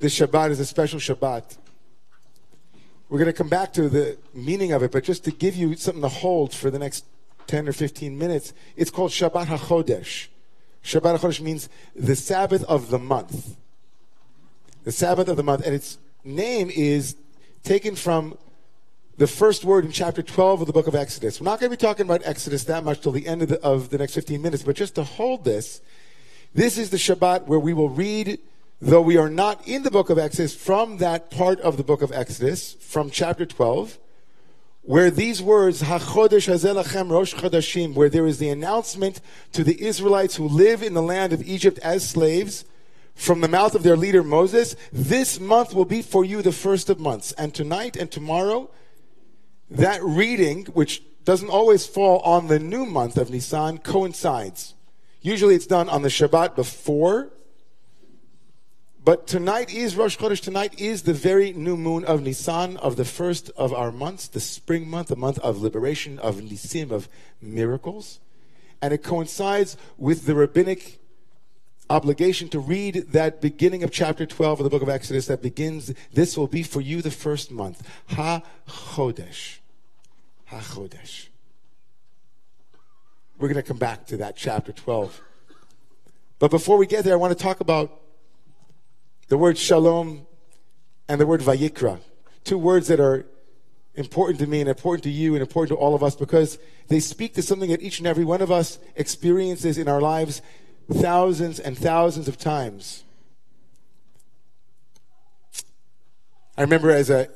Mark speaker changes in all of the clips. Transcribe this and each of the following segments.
Speaker 1: this Shabbat is a special Shabbat. We're going to come back to the meaning of it, but just to give you something to hold for the next 10 or 15 minutes, it's called Shabbat HaChodesh. Shabbat HaChodesh means the Sabbath of the month. The Sabbath of the month. And its name is taken from the first word in chapter 12 of the book of Exodus. We're not going to be talking about Exodus that much till the end of the, of the next 15 minutes, but just to hold this, this is the Shabbat where we will read, though we are not in the book of Exodus, from that part of the book of Exodus, from chapter 12, where these words, HaChodesh Hazelachem Rosh Chodashim, where there is the announcement to the Israelites who live in the land of Egypt as slaves, from the mouth of their leader Moses, this month will be for you the first of months. And tonight and tomorrow, that reading, which doesn't always fall on the new month of Nisan, coincides. Usually it's done on the Shabbat before, but tonight is Rosh Chodesh. Tonight is the very new moon of Nisan, of the first of our months, the spring month, the month of liberation, of Nisim, of miracles. And it coincides with the rabbinic obligation to read that beginning of chapter 12 of the book of Exodus that begins, This will be for you the first month. Ha Chodesh. Ha Chodesh. We're going to come back to that chapter 12. But before we get there, I want to talk about the word shalom and the word vayikra. Two words that are important to me and important to you and important to all of us because they speak to something that each and every one of us experiences in our lives thousands and thousands of times. I remember as a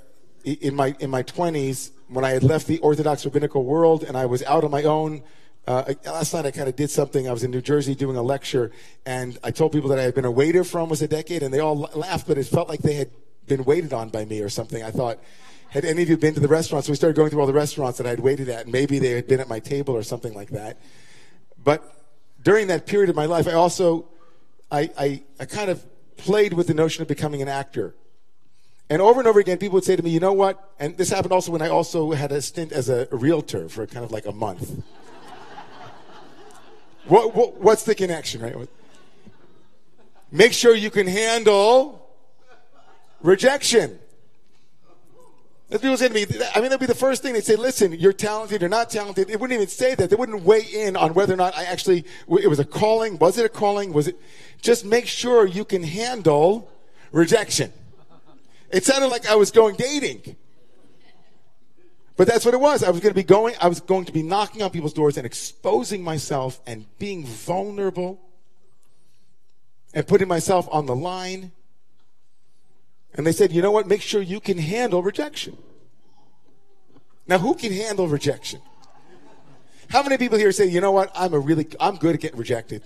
Speaker 1: in my in my 20s when I had left the Orthodox rabbinical world and I was out on my own. Uh, last night I kind of did something. I was in New Jersey doing a lecture, and I told people that I had been a waiter for almost a decade, and they all laughed, but it felt like they had been waited on by me or something. I thought, had any of you been to the restaurants? So we started going through all the restaurants that I had waited at, and maybe they had been at my table or something like that. But during that period of my life, I also, I, I, I kind of played with the notion of becoming an actor. And over and over again, people would say to me, you know what? And this happened also when I also had a stint as a realtor for kind of like a month. What, what, what's the connection, right? Make sure you can handle rejection. As people say to me, I mean, that'd be the first thing they'd say, listen, you're talented, you're not talented. They wouldn't even say that. They wouldn't weigh in on whether or not I actually, it was a calling. Was it a calling? Was it, just make sure you can handle rejection. It sounded like I was going dating. But that's what it was. I was going to be going, I was going to be knocking on people's doors and exposing myself and being vulnerable and putting myself on the line and they said, you know what? Make sure you can handle rejection. Now, who can handle rejection? How many people here say, you know what? I'm a really, I'm good at getting rejected.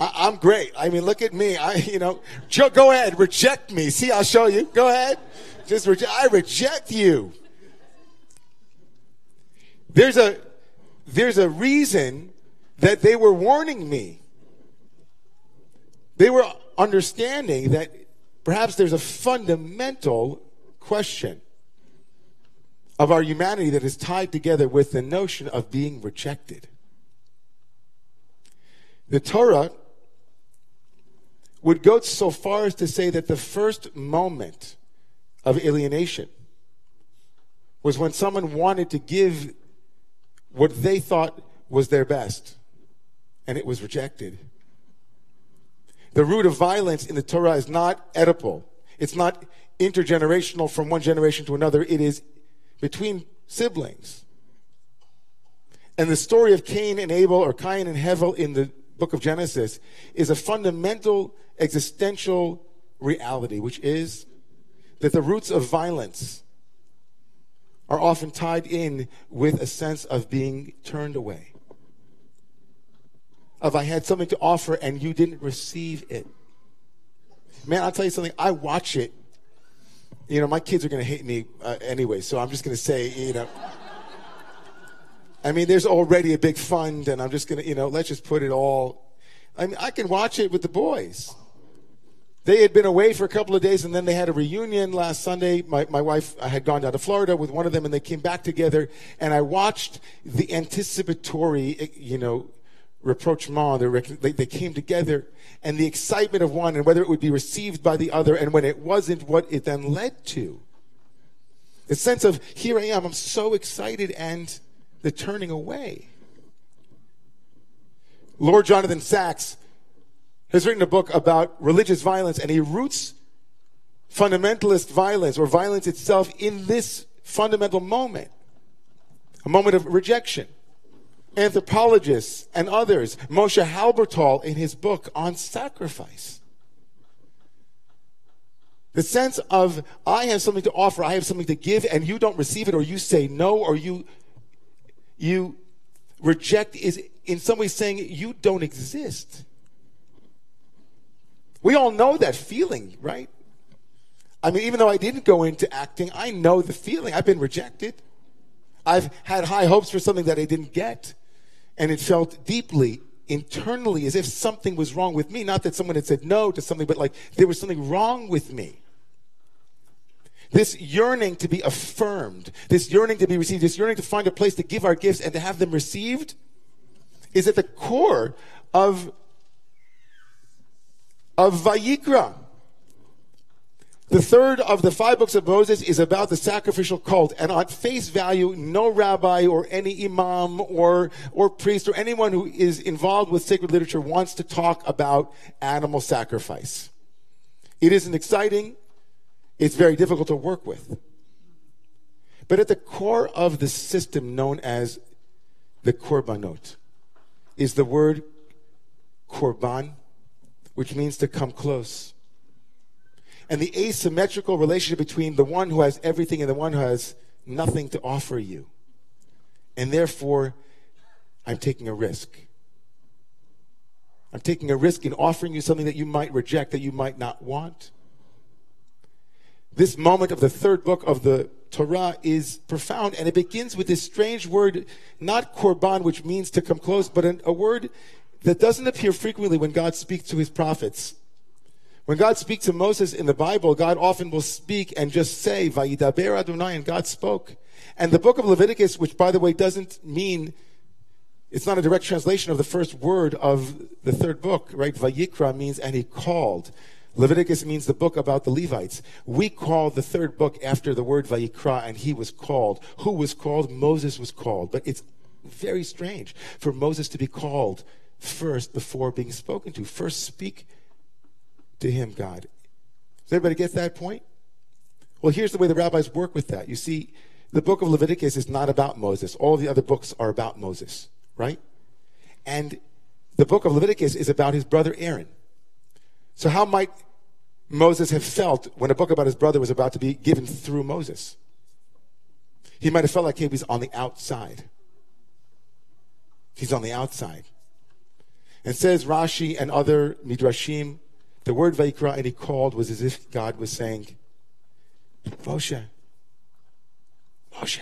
Speaker 1: I, am great. I mean, look at me. I, you know, go ahead, reject me. See, I'll show you. Go ahead. Just reject. I reject you. There's a, there's a reason that they were warning me. They were understanding that perhaps there's a fundamental question of our humanity that is tied together with the notion of being rejected. The Torah would go so far as to say that the first moment of alienation was when someone wanted to give what they thought was their best and it was rejected. The root of violence in the Torah is not Oedipal. It's not intergenerational from one generation to another. It is between siblings. And the story of Cain and Abel or Cain and Hevel in the book of Genesis is a fundamental existential reality, which is that the roots of violence are often tied in with a sense of being turned away of I had something to offer and you didn't receive it. Man, I'll tell you something. I watch it. You know, my kids are going to hate me uh, anyway, so I'm just going to say, you know. I mean, there's already a big fund, and I'm just going to, you know, let's just put it all. I mean, I can watch it with the boys. They had been away for a couple of days, and then they had a reunion last Sunday. My, my wife I had gone down to Florida with one of them, and they came back together, and I watched the anticipatory, eh, you know, rapprochement, they, they came together, and the excitement of one and whether it would be received by the other, and when it wasn't, what it then led to. The sense of, here I am, I'm so excited, and the turning away. Lord Jonathan Sacks has written a book about religious violence, and he roots fundamentalist violence or violence itself in this fundamental moment a moment of rejection. Anthropologists and others, Moshe Halbertal in his book on sacrifice. The sense of, I have something to offer, I have something to give, and you don't receive it, or you say no, or you, you reject, is in some way saying you don't exist. We all know that feeling, right? I mean, even though I didn't go into acting, I know the feeling. I've been rejected. I've had high hopes for something that I didn't get. And it felt deeply, internally, as if something was wrong with me. Not that someone had said no to something, but like there was something wrong with me. This yearning to be affirmed, this yearning to be received, this yearning to find a place to give our gifts and to have them received is at the core of, of Vayikra. The third of the five books of Moses is about the sacrificial cult. And on face value, no rabbi or any imam or, or priest or anyone who is involved with sacred literature wants to talk about animal sacrifice. It isn't exciting. It's very difficult to work with. But at the core of the system known as the korbanot is the word korban, which means to come close and the asymmetrical relationship between the one who has everything and the one who has nothing to offer you. And therefore, I'm taking a risk. I'm taking a risk in offering you something that you might reject, that you might not want. This moment of the third book of the Torah is profound, and it begins with this strange word, not korban, which means to come close, but a word that doesn't appear frequently when God speaks to his prophets. When God speaks to Moses in the Bible, God often will speak and just say, Vayidaber Adonai, and God spoke. And the book of Leviticus, which by the way doesn't mean, it's not a direct translation of the first word of the third book, right? Vayikra means, and he called. Leviticus means the book about the Levites. We call the third book after the word Vayikra, and he was called. Who was called? Moses was called. But it's very strange for Moses to be called first before being spoken to. First speak to him, God. Does everybody get that point? Well, here's the way the rabbis work with that. You see, the book of Leviticus is not about Moses. All the other books are about Moses, right? And the book of Leviticus is about his brother Aaron. So how might Moses have felt when a book about his brother was about to be given through Moses? He might have felt like he was on the outside. He's on the outside. And says Rashi and other midrashim the word Vayikra and he called was as if God was saying, Moshe, Moshe.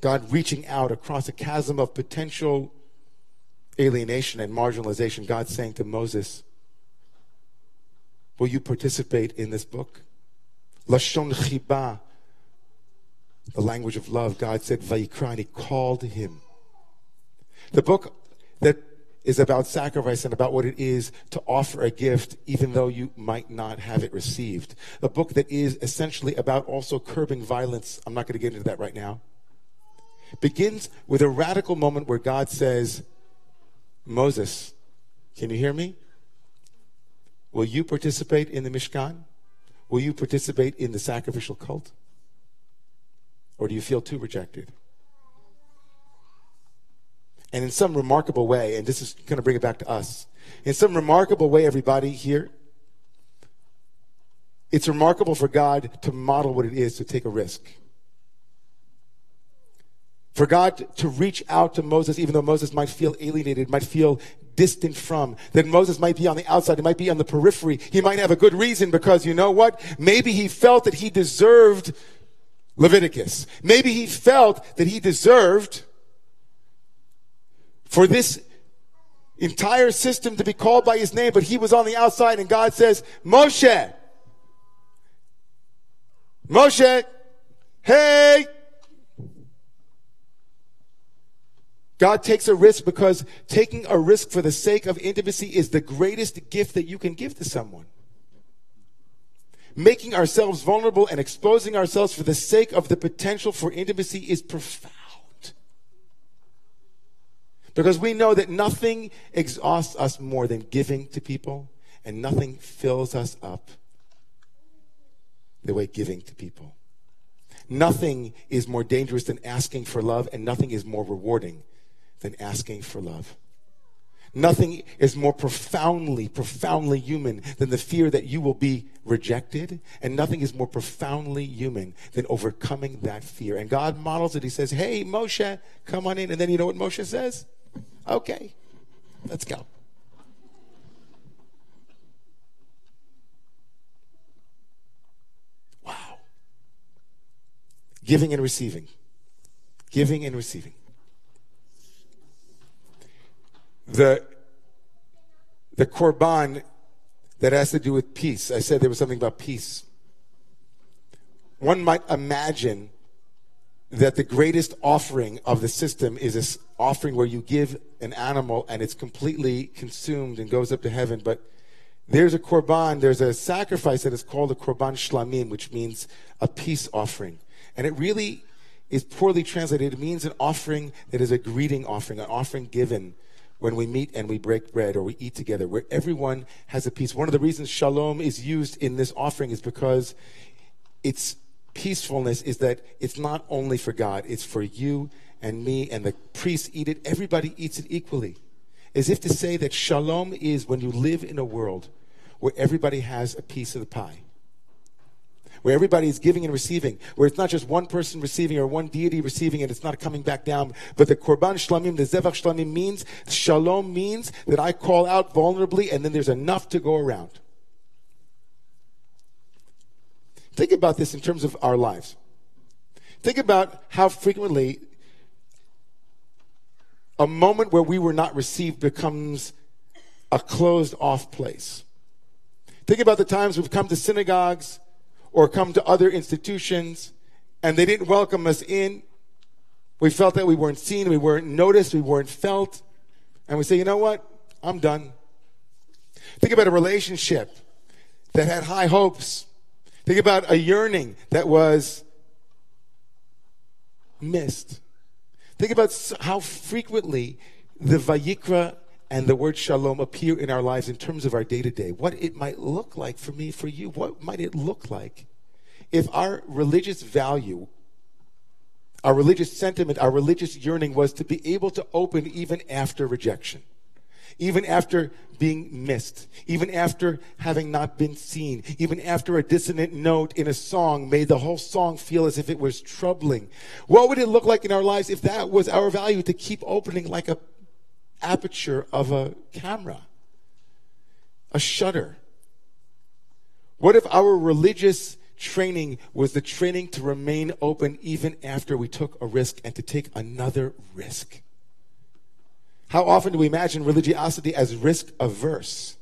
Speaker 1: God reaching out across a chasm of potential alienation and marginalization. God saying to Moses, Will you participate in this book? Lashon Chiba, the language of love. God said, Vayikra, and he called him. The book that is about sacrifice and about what it is to offer a gift, even though you might not have it received. A book that is essentially about also curbing violence. I'm not going to get into that right now. Begins with a radical moment where God says, Moses, can you hear me? Will you participate in the Mishkan? Will you participate in the sacrificial cult? Or do you feel too rejected? And in some remarkable way, and this is going to bring it back to us, in some remarkable way, everybody here, it's remarkable for God to model what it is to take a risk. For God to reach out to Moses, even though Moses might feel alienated, might feel distant from, that Moses might be on the outside, he might be on the periphery. He might have a good reason because you know what? Maybe he felt that he deserved Leviticus. Maybe he felt that he deserved for this entire system to be called by his name, but he was on the outside and God says, Moshe, Moshe, hey, God takes a risk because taking a risk for the sake of intimacy is the greatest gift that you can give to someone. Making ourselves vulnerable and exposing ourselves for the sake of the potential for intimacy is profound. Because we know that nothing exhausts us more than giving to people, and nothing fills us up the way giving to people. Nothing is more dangerous than asking for love, and nothing is more rewarding than asking for love. Nothing is more profoundly, profoundly human than the fear that you will be rejected. And nothing is more profoundly human than overcoming that fear. And God models it. He says, Hey, Moshe, come on in. And then you know what Moshe says? Okay, let's go. Wow. Giving and receiving. Giving and receiving. The the korban that has to do with peace. I said there was something about peace. One might imagine that the greatest offering of the system is this offering where you give an animal and it's completely consumed and goes up to heaven. But there's a korban, there's a sacrifice that is called a korban shlamim, which means a peace offering. And it really is poorly translated. It means an offering that is a greeting offering, an offering given when we meet and we break bread or we eat together, where everyone has a piece. One of the reasons shalom is used in this offering is because its peacefulness is that it's not only for God, it's for you and me, and the priests eat it. Everybody eats it equally. As if to say that shalom is when you live in a world where everybody has a piece of the pie where everybody is giving and receiving, where it's not just one person receiving or one deity receiving and it's not coming back down. But the Korban Shlamim, the Zevach Shlamim means, Shalom means that I call out vulnerably and then there's enough to go around. Think about this in terms of our lives. Think about how frequently a moment where we were not received becomes a closed off place. Think about the times we've come to synagogues or come to other institutions and they didn't welcome us in. We felt that we weren't seen, we weren't noticed, we weren't felt. And we say, you know what? I'm done. Think about a relationship that had high hopes. Think about a yearning that was missed. Think about how frequently the Vayikra and the word shalom appear in our lives in terms of our day to day, what it might look like for me, for you, what might it look like if our religious value, our religious sentiment, our religious yearning was to be able to open even after rejection, even after being missed, even after having not been seen, even after a dissonant note in a song made the whole song feel as if it was troubling. What would it look like in our lives if that was our value to keep opening like a aperture of a camera, a shutter? What if our religious training was the training to remain open even after we took a risk and to take another risk? How often do we imagine religiosity as risk averse?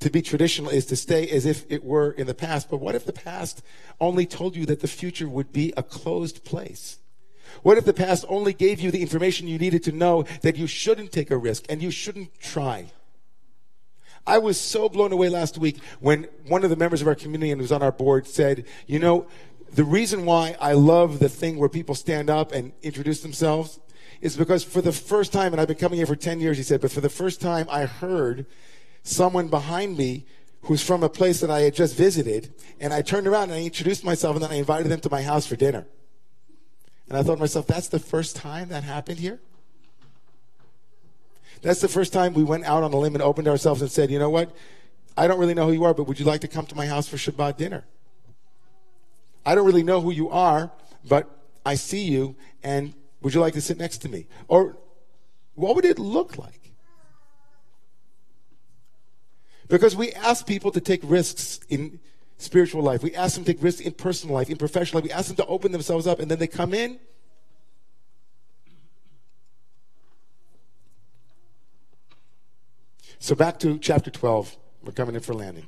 Speaker 1: To be traditional is to stay as if it were in the past. But what if the past only told you that the future would be a closed place? What if the past only gave you the information you needed to know that you shouldn't take a risk and you shouldn't try? I was so blown away last week when one of the members of our community and who's on our board said, you know, the reason why I love the thing where people stand up and introduce themselves is because for the first time, and I've been coming here for 10 years, he said, but for the first time I heard someone behind me who's from a place that I had just visited, and I turned around and I introduced myself and then I invited them to my house for dinner. And I thought to myself, that's the first time that happened here? That's the first time we went out on a limb and opened ourselves and said, you know what? I don't really know who you are, but would you like to come to my house for Shabbat dinner? I don't really know who you are, but I see you, and would you like to sit next to me? Or what would it look like? Because we ask people to take risks in spiritual life. We ask them to take risks in personal life, in professional life. We ask them to open themselves up, and then they come in. So back to chapter 12. We're coming in for landing.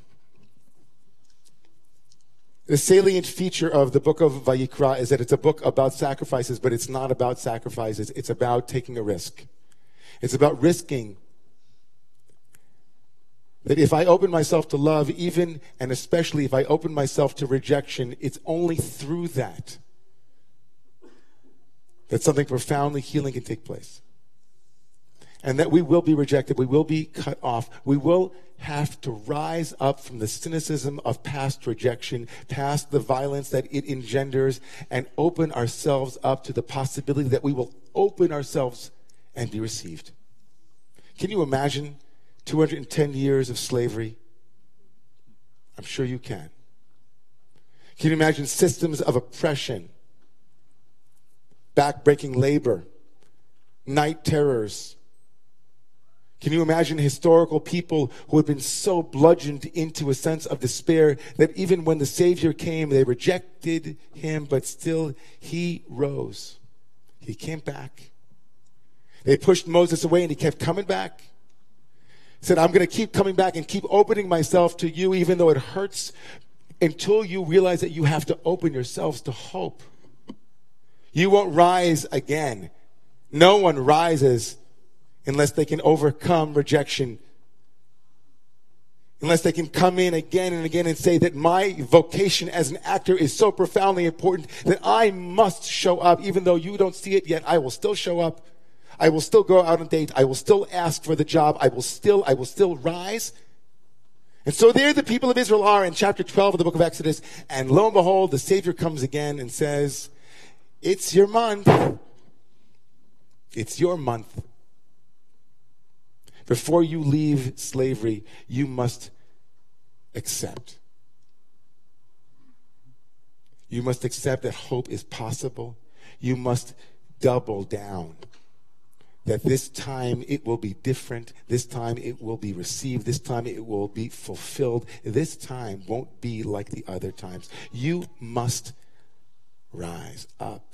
Speaker 1: The salient feature of the book of Vayikra is that it's a book about sacrifices, but it's not about sacrifices. It's about taking a risk. It's about risking that if I open myself to love, even and especially if I open myself to rejection, it's only through that that something profoundly healing can take place. And that we will be rejected, we will be cut off, we will have to rise up from the cynicism of past rejection, past the violence that it engenders, and open ourselves up to the possibility that we will open ourselves and be received. Can you imagine 210 years of slavery? I'm sure you can. Can you imagine systems of oppression, backbreaking labor, night terrors? Can you imagine historical people who had been so bludgeoned into a sense of despair that even when the Savior came, they rejected him, but still he rose? He came back. They pushed Moses away and he kept coming back. Said, I'm going to keep coming back and keep opening myself to you, even though it hurts, until you realize that you have to open yourselves to hope. You won't rise again. No one rises unless they can overcome rejection. Unless they can come in again and again and say that my vocation as an actor is so profoundly important that I must show up, even though you don't see it yet, I will still show up. I will still go out on dates. I will still ask for the job. I will still, I will still rise. And so there the people of Israel are in chapter 12 of the book of Exodus. And lo and behold, the Savior comes again and says, It's your month. It's your month. Before you leave slavery, you must accept. You must accept that hope is possible. You must double down. That this time it will be different. This time it will be received. This time it will be fulfilled. This time won't be like the other times. You must rise up.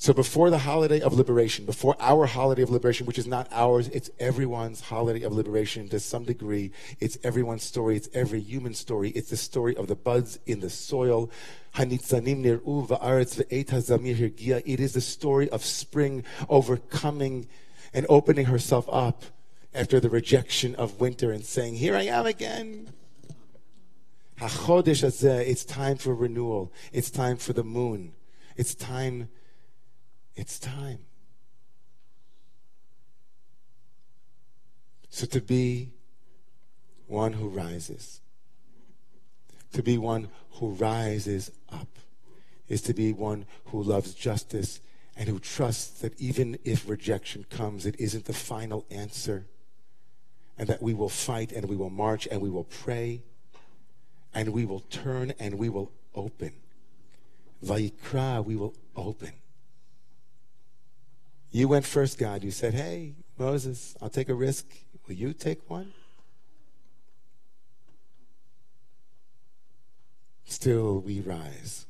Speaker 1: So before the holiday of liberation, before our holiday of liberation, which is not ours, it's everyone's holiday of liberation to some degree. It's everyone's story. It's every human story. It's the story of the buds in the soil. It is the story of spring overcoming and opening herself up after the rejection of winter and saying, here I am again. It's time for renewal. It's time for the moon. It's time it's time. So to be one who rises, to be one who rises up, is to be one who loves justice and who trusts that even if rejection comes, it isn't the final answer, and that we will fight and we will march and we will pray and we will turn and we will open. Vayikra, we will open. You went first, God. You said, Hey, Moses, I'll take a risk. Will you take one? Still, we rise.